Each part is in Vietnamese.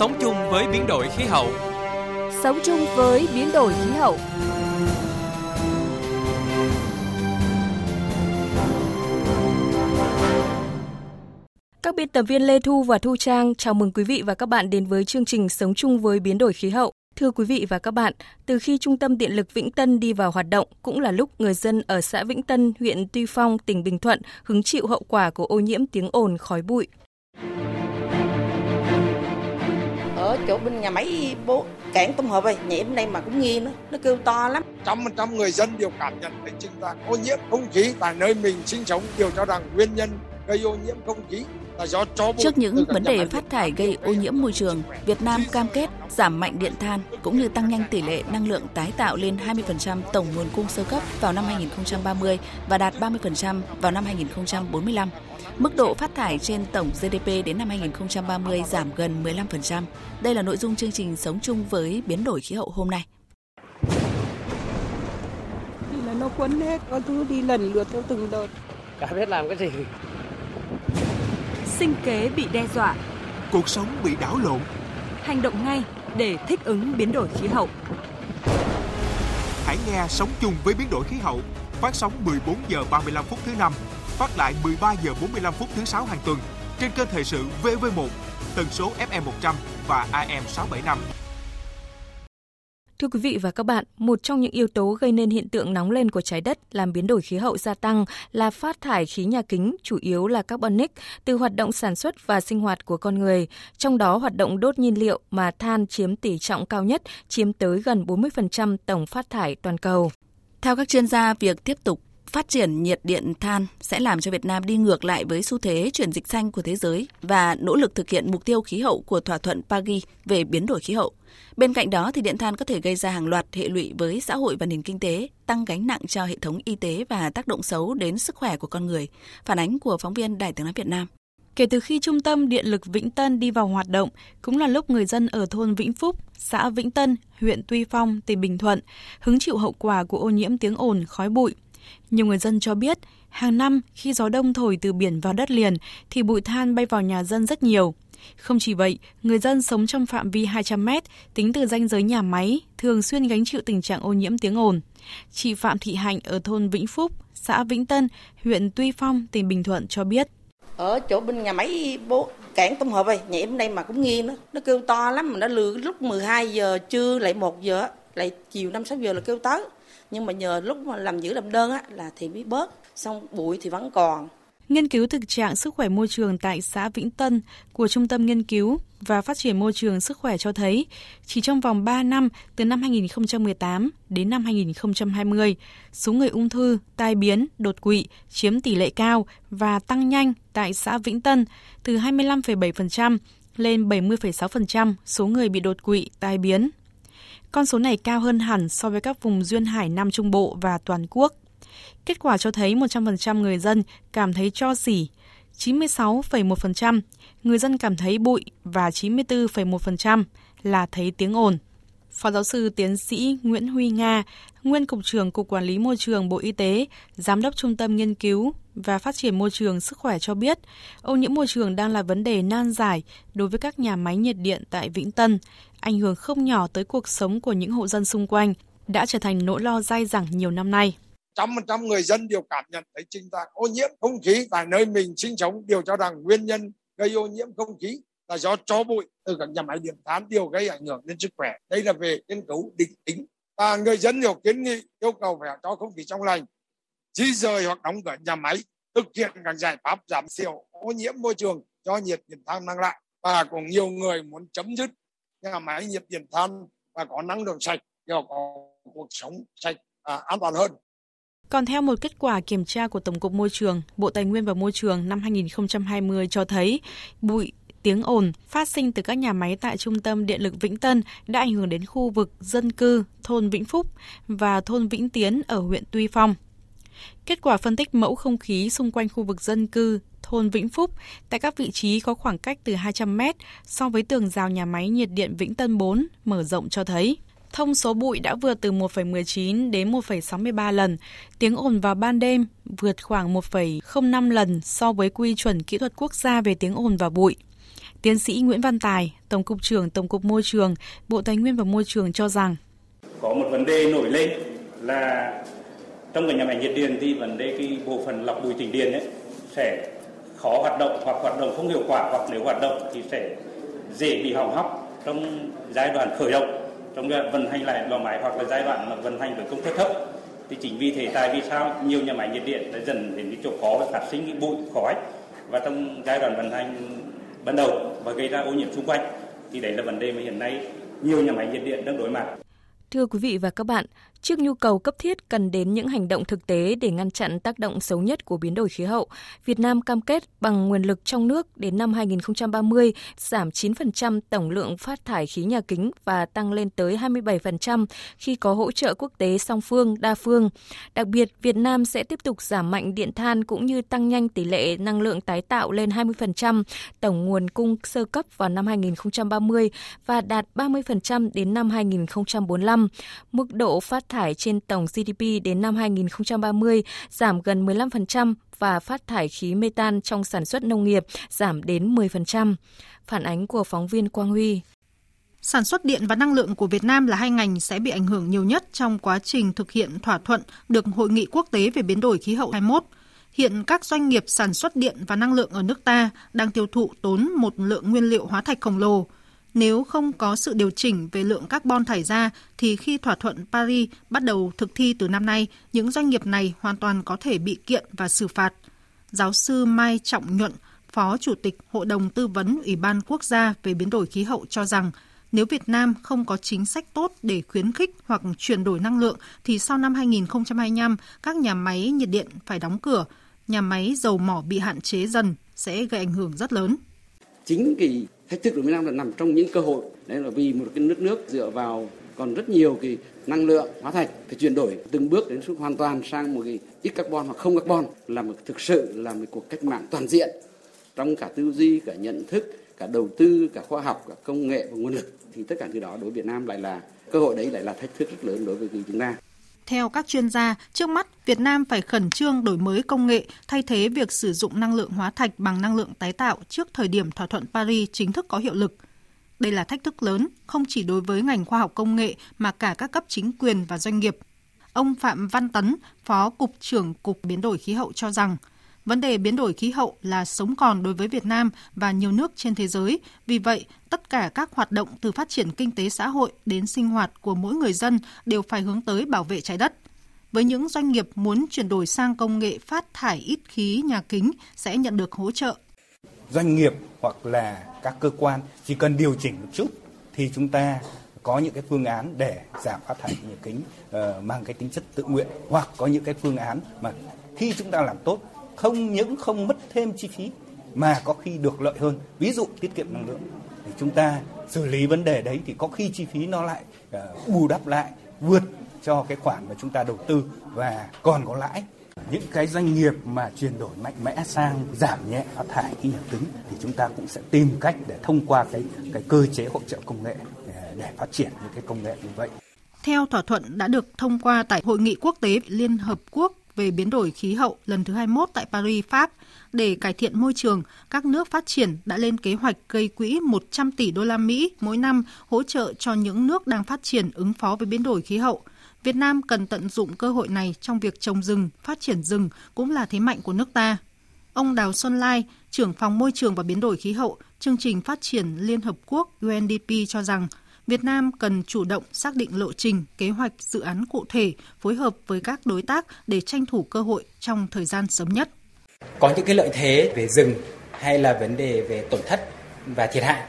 Sống chung với biến đổi khí hậu. Sống chung với biến đổi khí hậu. Các biên tập viên Lê Thu và Thu Trang chào mừng quý vị và các bạn đến với chương trình Sống chung với biến đổi khí hậu. Thưa quý vị và các bạn, từ khi Trung tâm Điện lực Vĩnh Tân đi vào hoạt động cũng là lúc người dân ở xã Vĩnh Tân, huyện Tuy Phong, tỉnh Bình Thuận hứng chịu hậu quả của ô nhiễm tiếng ồn khói bụi. Chỗ bên nhà máy bố cảng tổng hợp này, nhảy bên đây mà cũng nghe nó, nó kêu to lắm. Trăm phần trăm người dân đều cảm nhận thấy chúng ta ô nhiễm không khí tại nơi mình sinh sống đều cho rằng nguyên nhân gây ô nhiễm không khí Trước những vấn đề phát thải gây ô nhiễm môi trường, Việt Nam cam kết giảm mạnh điện than cũng như tăng nhanh tỷ lệ năng lượng tái tạo lên 20% tổng nguồn cung sơ cấp vào năm 2030 và đạt 30% vào năm 2045. Mức độ phát thải trên tổng GDP đến năm 2030 giảm gần 15%. Đây là nội dung chương trình Sống chung với biến đổi khí hậu hôm nay. Thì là nó quấn hết, có thứ đi lần lượt theo từng đợt. Cả biết làm cái gì sinh kế bị đe dọa, cuộc sống bị đảo lộn. Hành động ngay để thích ứng biến đổi khí hậu. Hãy nghe sống chung với biến đổi khí hậu, phát sóng 14 giờ 35 phút thứ năm, phát lại 13 giờ 45 phút thứ sáu hàng tuần trên kênh thời sự VV1, tần số FM 100 và AM 675. Thưa quý vị và các bạn, một trong những yếu tố gây nên hiện tượng nóng lên của trái đất làm biến đổi khí hậu gia tăng là phát thải khí nhà kính, chủ yếu là carbonic, từ hoạt động sản xuất và sinh hoạt của con người. Trong đó, hoạt động đốt nhiên liệu mà than chiếm tỷ trọng cao nhất, chiếm tới gần 40% tổng phát thải toàn cầu. Theo các chuyên gia, việc tiếp tục phát triển nhiệt điện than sẽ làm cho Việt Nam đi ngược lại với xu thế chuyển dịch xanh của thế giới và nỗ lực thực hiện mục tiêu khí hậu của thỏa thuận Paris về biến đổi khí hậu. Bên cạnh đó thì điện than có thể gây ra hàng loạt hệ lụy với xã hội và nền kinh tế, tăng gánh nặng cho hệ thống y tế và tác động xấu đến sức khỏe của con người. Phản ánh của phóng viên Đài tiếng nói Việt Nam. Kể từ khi Trung tâm Điện lực Vĩnh Tân đi vào hoạt động, cũng là lúc người dân ở thôn Vĩnh Phúc, xã Vĩnh Tân, huyện Tuy Phong, tỉnh Bình Thuận hứng chịu hậu quả của ô nhiễm tiếng ồn, khói bụi. Nhiều người dân cho biết, hàng năm khi gió đông thổi từ biển vào đất liền thì bụi than bay vào nhà dân rất nhiều. Không chỉ vậy, người dân sống trong phạm vi 200 mét, tính từ ranh giới nhà máy, thường xuyên gánh chịu tình trạng ô nhiễm tiếng ồn. Chị Phạm Thị Hạnh ở thôn Vĩnh Phúc, xã Vĩnh Tân, huyện Tuy Phong, tỉnh Bình Thuận cho biết. Ở chỗ bên nhà máy bố cảng tổng hợp vậy, nhảy bên đây mà cũng nghi nó, nó kêu to lắm mà nó lừa lúc 12 giờ trưa lại 1 giờ lại chiều 5 6 giờ là kêu tới. Nhưng mà nhờ lúc mà làm giữ làm đơn á là thì mới bớt, xong bụi thì vẫn còn Nghiên cứu thực trạng sức khỏe môi trường tại xã Vĩnh Tân của Trung tâm Nghiên cứu và Phát triển Môi trường Sức khỏe cho thấy, chỉ trong vòng 3 năm từ năm 2018 đến năm 2020, số người ung thư, tai biến, đột quỵ chiếm tỷ lệ cao và tăng nhanh tại xã Vĩnh Tân từ 25,7% lên 70,6% số người bị đột quỵ, tai biến. Con số này cao hơn hẳn so với các vùng duyên hải Nam Trung Bộ và toàn quốc. Kết quả cho thấy 100% người dân cảm thấy cho xỉ, 96,1% người dân cảm thấy bụi và 94,1% là thấy tiếng ồn. Phó giáo sư tiến sĩ Nguyễn Huy Nga, nguyên cục trưởng Cục Quản lý Môi trường Bộ Y tế, Giám đốc Trung tâm Nghiên cứu và Phát triển Môi trường Sức khỏe cho biết, ô nhiễm môi trường đang là vấn đề nan giải đối với các nhà máy nhiệt điện tại Vĩnh Tân, ảnh hưởng không nhỏ tới cuộc sống của những hộ dân xung quanh, đã trở thành nỗi lo dai dẳng nhiều năm nay. Trăm phần trăm người dân đều cảm nhận thấy tình trạng ô nhiễm không khí tại nơi mình sinh sống đều cho rằng nguyên nhân gây ô nhiễm không khí là do cho bụi. Từ các nhà máy điện than tiêu gây ảnh hưởng đến sức khỏe. Đây là về nghiên cứu định tính. Và người dân nhiều kiến nghị yêu cầu phải cho không khí trong lành di rời hoặc đóng cửa nhà máy thực hiện các giải pháp giảm thiểu ô nhiễm môi trường do nhiệt điện than mang lại. Và cũng nhiều người muốn chấm dứt nhà máy nhiệt điện than và có năng lượng sạch để có cuộc sống sạch à, an toàn hơn. Còn theo một kết quả kiểm tra của Tổng cục Môi trường, Bộ Tài nguyên và Môi trường năm 2020 cho thấy bụi tiếng ồn phát sinh từ các nhà máy tại Trung tâm Điện lực Vĩnh Tân đã ảnh hưởng đến khu vực dân cư thôn Vĩnh Phúc và thôn Vĩnh Tiến ở huyện Tuy Phong. Kết quả phân tích mẫu không khí xung quanh khu vực dân cư thôn Vĩnh Phúc tại các vị trí có khoảng cách từ 200 mét so với tường rào nhà máy nhiệt điện Vĩnh Tân 4 mở rộng cho thấy thông số bụi đã vượt từ 1,19 đến 1,63 lần, tiếng ồn vào ban đêm vượt khoảng 1,05 lần so với quy chuẩn kỹ thuật quốc gia về tiếng ồn và bụi. Tiến sĩ Nguyễn Văn Tài, Tổng cục trưởng Tổng cục Môi trường, Bộ Tài nguyên và Môi trường cho rằng. Có một vấn đề nổi lên là trong cái nhà máy nhiệt điện thì vấn đề cái bộ phận lọc bụi tĩnh điện ấy sẽ khó hoạt động hoặc hoạt động không hiệu quả hoặc nếu hoạt động thì sẽ dễ bị hỏng hóc trong giai đoạn khởi động trong giai đoạn vận hành lại lò máy hoặc là giai đoạn mà vận hành với công suất thấp. Thì chính vì thế tại vì sao nhiều nhà máy nhiệt điện đã dần đến cái chỗ khó phát sinh cái bụi khói và trong giai đoạn vận hành ban đầu và gây ra ô nhiễm xung quanh thì đấy là vấn đề mà hiện nay nhiều nhà máy nhiệt điện đang đối mặt. Thưa quý vị và các bạn, Trước nhu cầu cấp thiết cần đến những hành động thực tế để ngăn chặn tác động xấu nhất của biến đổi khí hậu, Việt Nam cam kết bằng nguồn lực trong nước đến năm 2030 giảm 9% tổng lượng phát thải khí nhà kính và tăng lên tới 27% khi có hỗ trợ quốc tế song phương, đa phương. Đặc biệt, Việt Nam sẽ tiếp tục giảm mạnh điện than cũng như tăng nhanh tỷ lệ năng lượng tái tạo lên 20% tổng nguồn cung sơ cấp vào năm 2030 và đạt 30% đến năm 2045. Mức độ phát thải trên tổng GDP đến năm 2030 giảm gần 15% và phát thải khí metan trong sản xuất nông nghiệp giảm đến 10%. Phản ánh của phóng viên Quang Huy. Sản xuất điện và năng lượng của Việt Nam là hai ngành sẽ bị ảnh hưởng nhiều nhất trong quá trình thực hiện thỏa thuận được Hội nghị quốc tế về biến đổi khí hậu 21. Hiện các doanh nghiệp sản xuất điện và năng lượng ở nước ta đang tiêu thụ tốn một lượng nguyên liệu hóa thạch khổng lồ – nếu không có sự điều chỉnh về lượng carbon thải ra thì khi thỏa thuận Paris bắt đầu thực thi từ năm nay, những doanh nghiệp này hoàn toàn có thể bị kiện và xử phạt. Giáo sư Mai Trọng Nhuận, Phó Chủ tịch Hội đồng Tư vấn Ủy ban Quốc gia về biến đổi khí hậu cho rằng nếu Việt Nam không có chính sách tốt để khuyến khích hoặc chuyển đổi năng lượng thì sau năm 2025 các nhà máy nhiệt điện phải đóng cửa, nhà máy dầu mỏ bị hạn chế dần sẽ gây ảnh hưởng rất lớn. Chính cái thách thức của Việt Nam là nằm trong những cơ hội. Đấy là vì một cái nước nước dựa vào còn rất nhiều cái năng lượng hóa thạch phải chuyển đổi từng bước đến hoàn toàn sang một cái ít carbon hoặc không carbon. Là một, thực sự là một cuộc cách mạng toàn diện. Trong cả tư duy, cả nhận thức, cả đầu tư, cả khoa học, cả công nghệ và nguồn lực, thì tất cả cái đó đối với Việt Nam lại là, cơ hội đấy lại là thách thức rất lớn đối với chúng ta theo các chuyên gia, trước mắt Việt Nam phải khẩn trương đổi mới công nghệ, thay thế việc sử dụng năng lượng hóa thạch bằng năng lượng tái tạo trước thời điểm thỏa thuận Paris chính thức có hiệu lực. Đây là thách thức lớn, không chỉ đối với ngành khoa học công nghệ mà cả các cấp chính quyền và doanh nghiệp. Ông Phạm Văn Tấn, Phó Cục trưởng Cục Biến đổi Khí hậu cho rằng, Vấn đề biến đổi khí hậu là sống còn đối với Việt Nam và nhiều nước trên thế giới. Vì vậy, tất cả các hoạt động từ phát triển kinh tế xã hội đến sinh hoạt của mỗi người dân đều phải hướng tới bảo vệ trái đất. Với những doanh nghiệp muốn chuyển đổi sang công nghệ phát thải ít khí nhà kính sẽ nhận được hỗ trợ. Doanh nghiệp hoặc là các cơ quan chỉ cần điều chỉnh một chút thì chúng ta có những cái phương án để giảm phát thải nhà kính uh, mang cái tính chất tự nguyện hoặc có những cái phương án mà khi chúng ta làm tốt không những không mất thêm chi phí mà có khi được lợi hơn ví dụ tiết kiệm năng lượng thì chúng ta xử lý vấn đề đấy thì có khi chi phí nó lại uh, bù đắp lại vượt cho cái khoản mà chúng ta đầu tư và còn có lãi những cái doanh nghiệp mà chuyển đổi mạnh mẽ sang giảm nhẹ phát thải khí nhà kính thì chúng ta cũng sẽ tìm cách để thông qua cái cái cơ chế hỗ trợ công nghệ để, để phát triển những cái công nghệ như vậy. Theo thỏa thuận đã được thông qua tại Hội nghị quốc tế Liên Hợp Quốc về biến đổi khí hậu lần thứ 21 tại Paris, Pháp, để cải thiện môi trường, các nước phát triển đã lên kế hoạch gây quỹ 100 tỷ đô la Mỹ mỗi năm hỗ trợ cho những nước đang phát triển ứng phó với biến đổi khí hậu. Việt Nam cần tận dụng cơ hội này trong việc trồng rừng, phát triển rừng cũng là thế mạnh của nước ta. Ông Đào Xuân Lai, trưởng phòng môi trường và biến đổi khí hậu, chương trình phát triển Liên Hợp Quốc UNDP cho rằng Việt Nam cần chủ động xác định lộ trình, kế hoạch, dự án cụ thể, phối hợp với các đối tác để tranh thủ cơ hội trong thời gian sớm nhất. Có những cái lợi thế về rừng hay là vấn đề về tổn thất và thiệt hại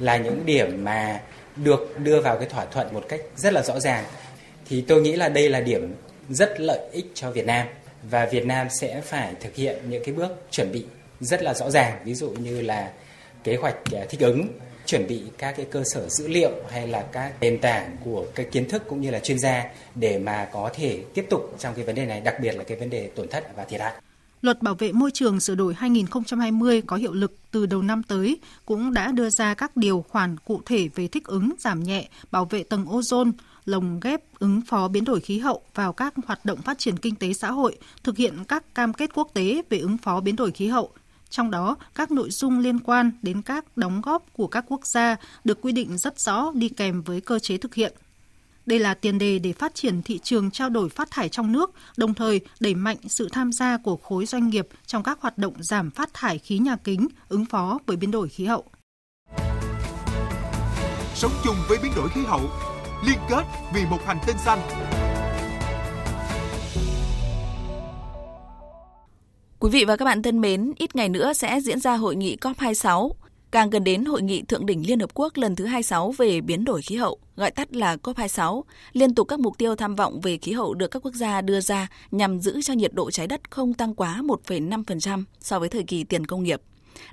là những điểm mà được đưa vào cái thỏa thuận một cách rất là rõ ràng thì tôi nghĩ là đây là điểm rất lợi ích cho Việt Nam và Việt Nam sẽ phải thực hiện những cái bước chuẩn bị rất là rõ ràng ví dụ như là kế hoạch à, thích ứng chuẩn bị các cái cơ sở dữ liệu hay là các nền tảng của cái kiến thức cũng như là chuyên gia để mà có thể tiếp tục trong cái vấn đề này, đặc biệt là cái vấn đề tổn thất và thiệt hại. Luật Bảo vệ môi trường sửa đổi 2020 có hiệu lực từ đầu năm tới cũng đã đưa ra các điều khoản cụ thể về thích ứng, giảm nhẹ, bảo vệ tầng ozone, lồng ghép ứng phó biến đổi khí hậu vào các hoạt động phát triển kinh tế xã hội, thực hiện các cam kết quốc tế về ứng phó biến đổi khí hậu. Trong đó, các nội dung liên quan đến các đóng góp của các quốc gia được quy định rất rõ đi kèm với cơ chế thực hiện. Đây là tiền đề để phát triển thị trường trao đổi phát thải trong nước, đồng thời đẩy mạnh sự tham gia của khối doanh nghiệp trong các hoạt động giảm phát thải khí nhà kính, ứng phó với biến đổi khí hậu. Sống chung với biến đổi khí hậu, liên kết vì một hành tinh xanh. Quý vị và các bạn thân mến, ít ngày nữa sẽ diễn ra hội nghị COP26. Càng gần đến hội nghị thượng đỉnh Liên Hợp Quốc lần thứ 26 về biến đổi khí hậu, gọi tắt là COP26, liên tục các mục tiêu tham vọng về khí hậu được các quốc gia đưa ra nhằm giữ cho nhiệt độ trái đất không tăng quá 1,5% so với thời kỳ tiền công nghiệp.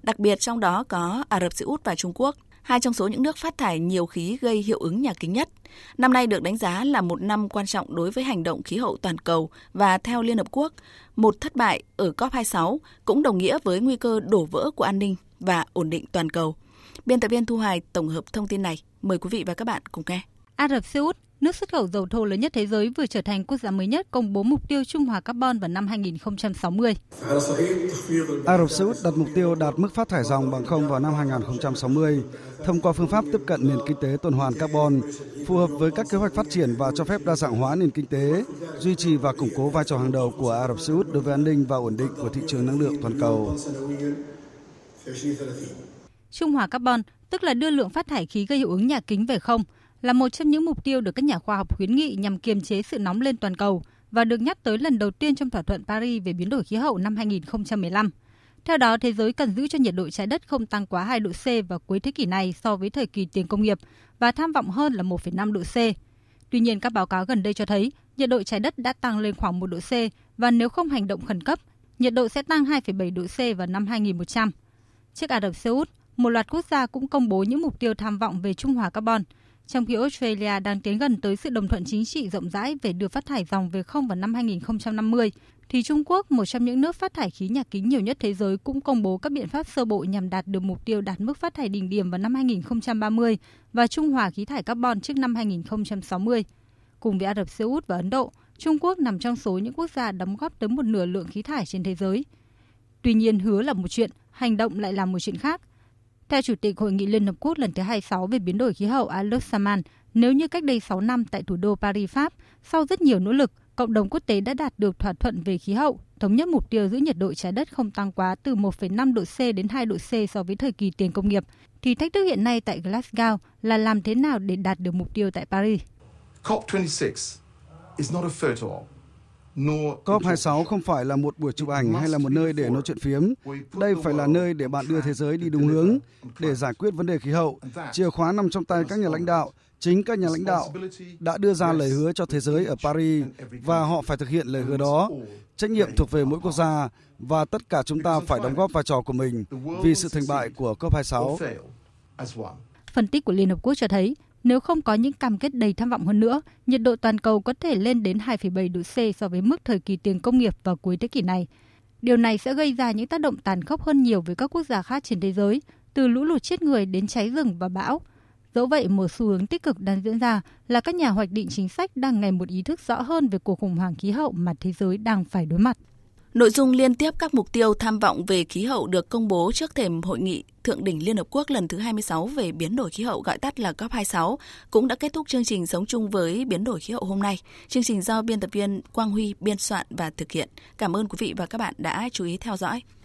Đặc biệt trong đó có Ả Rập Xê Út và Trung Quốc, hai trong số những nước phát thải nhiều khí gây hiệu ứng nhà kính nhất. Năm nay được đánh giá là một năm quan trọng đối với hành động khí hậu toàn cầu và theo Liên Hợp Quốc, một thất bại ở COP26 cũng đồng nghĩa với nguy cơ đổ vỡ của an ninh và ổn định toàn cầu. Biên tập viên Thu Hoài tổng hợp thông tin này. Mời quý vị và các bạn cùng nghe. Ả Rập Xê Út, nước xuất khẩu dầu thô lớn nhất thế giới vừa trở thành quốc gia mới nhất công bố mục tiêu trung hòa carbon vào năm 2060. Ả Rập Xê Út đặt mục tiêu đạt mức phát thải dòng bằng không vào năm 2060 thông qua phương pháp tiếp cận nền kinh tế tuần hoàn carbon phù hợp với các kế hoạch phát triển và cho phép đa dạng hóa nền kinh tế, duy trì và củng cố vai trò hàng đầu của Ả Rập Xê Út đối với an ninh và ổn định của thị trường năng lượng toàn cầu. Trung hòa carbon, tức là đưa lượng phát thải khí gây hiệu ứng nhà kính về không, là một trong những mục tiêu được các nhà khoa học khuyến nghị nhằm kiềm chế sự nóng lên toàn cầu và được nhắc tới lần đầu tiên trong thỏa thuận Paris về biến đổi khí hậu năm 2015. Theo đó, thế giới cần giữ cho nhiệt độ trái đất không tăng quá 2 độ C vào cuối thế kỷ này so với thời kỳ tiền công nghiệp và tham vọng hơn là 1,5 độ C. Tuy nhiên, các báo cáo gần đây cho thấy nhiệt độ trái đất đã tăng lên khoảng 1 độ C và nếu không hành động khẩn cấp, nhiệt độ sẽ tăng 2,7 độ C vào năm 2100. Trước Ả Rập Xê Út, một loạt quốc gia cũng công bố những mục tiêu tham vọng về trung hòa carbon, trong khi Australia đang tiến gần tới sự đồng thuận chính trị rộng rãi về đưa phát thải dòng về không vào năm 2050, thì Trung Quốc, một trong những nước phát thải khí nhà kính nhiều nhất thế giới, cũng công bố các biện pháp sơ bộ nhằm đạt được mục tiêu đạt mức phát thải đỉnh điểm vào năm 2030 và trung hòa khí thải carbon trước năm 2060. Cùng với Ả Rập Xê Út và Ấn Độ, Trung Quốc nằm trong số những quốc gia đóng góp tới một nửa lượng khí thải trên thế giới. Tuy nhiên, hứa là một chuyện, hành động lại là một chuyện khác. Theo Chủ tịch Hội nghị Liên Hợp Quốc lần thứ 26 về biến đổi khí hậu Alex Saman, nếu như cách đây 6 năm tại thủ đô Paris, Pháp, sau rất nhiều nỗ lực, cộng đồng quốc tế đã đạt được thỏa thuận về khí hậu, thống nhất mục tiêu giữ nhiệt độ trái đất không tăng quá từ 1,5 độ C đến 2 độ C so với thời kỳ tiền công nghiệp, thì thách thức hiện nay tại Glasgow là làm thế nào để đạt được mục tiêu tại Paris. COP26 is not a photo op. COP26 không phải là một buổi chụp ảnh hay là một nơi để nói chuyện phiếm. Đây phải là nơi để bạn đưa thế giới đi đúng hướng để giải quyết vấn đề khí hậu. Chìa khóa nằm trong tay các nhà lãnh đạo. Chính các nhà lãnh đạo đã đưa ra lời hứa cho thế giới ở Paris và họ phải thực hiện lời hứa đó. Trách nhiệm thuộc về mỗi quốc gia và tất cả chúng ta phải đóng góp vai trò của mình vì sự thành bại của COP26. Phân tích của Liên Hợp Quốc cho thấy nếu không có những cam kết đầy tham vọng hơn nữa, nhiệt độ toàn cầu có thể lên đến 2,7 độ C so với mức thời kỳ tiền công nghiệp vào cuối thế kỷ này. Điều này sẽ gây ra những tác động tàn khốc hơn nhiều với các quốc gia khác trên thế giới, từ lũ lụt chết người đến cháy rừng và bão. Dẫu vậy, một xu hướng tích cực đang diễn ra là các nhà hoạch định chính sách đang ngày một ý thức rõ hơn về cuộc khủng hoảng khí hậu mà thế giới đang phải đối mặt. Nội dung liên tiếp các mục tiêu tham vọng về khí hậu được công bố trước thềm hội nghị Thượng đỉnh Liên Hợp Quốc lần thứ 26 về biến đổi khí hậu, gọi tắt là COP26 cũng đã kết thúc chương trình Sống chung với biến đổi khí hậu hôm nay. Chương trình do biên tập viên Quang Huy biên soạn và thực hiện. Cảm ơn quý vị và các bạn đã chú ý theo dõi.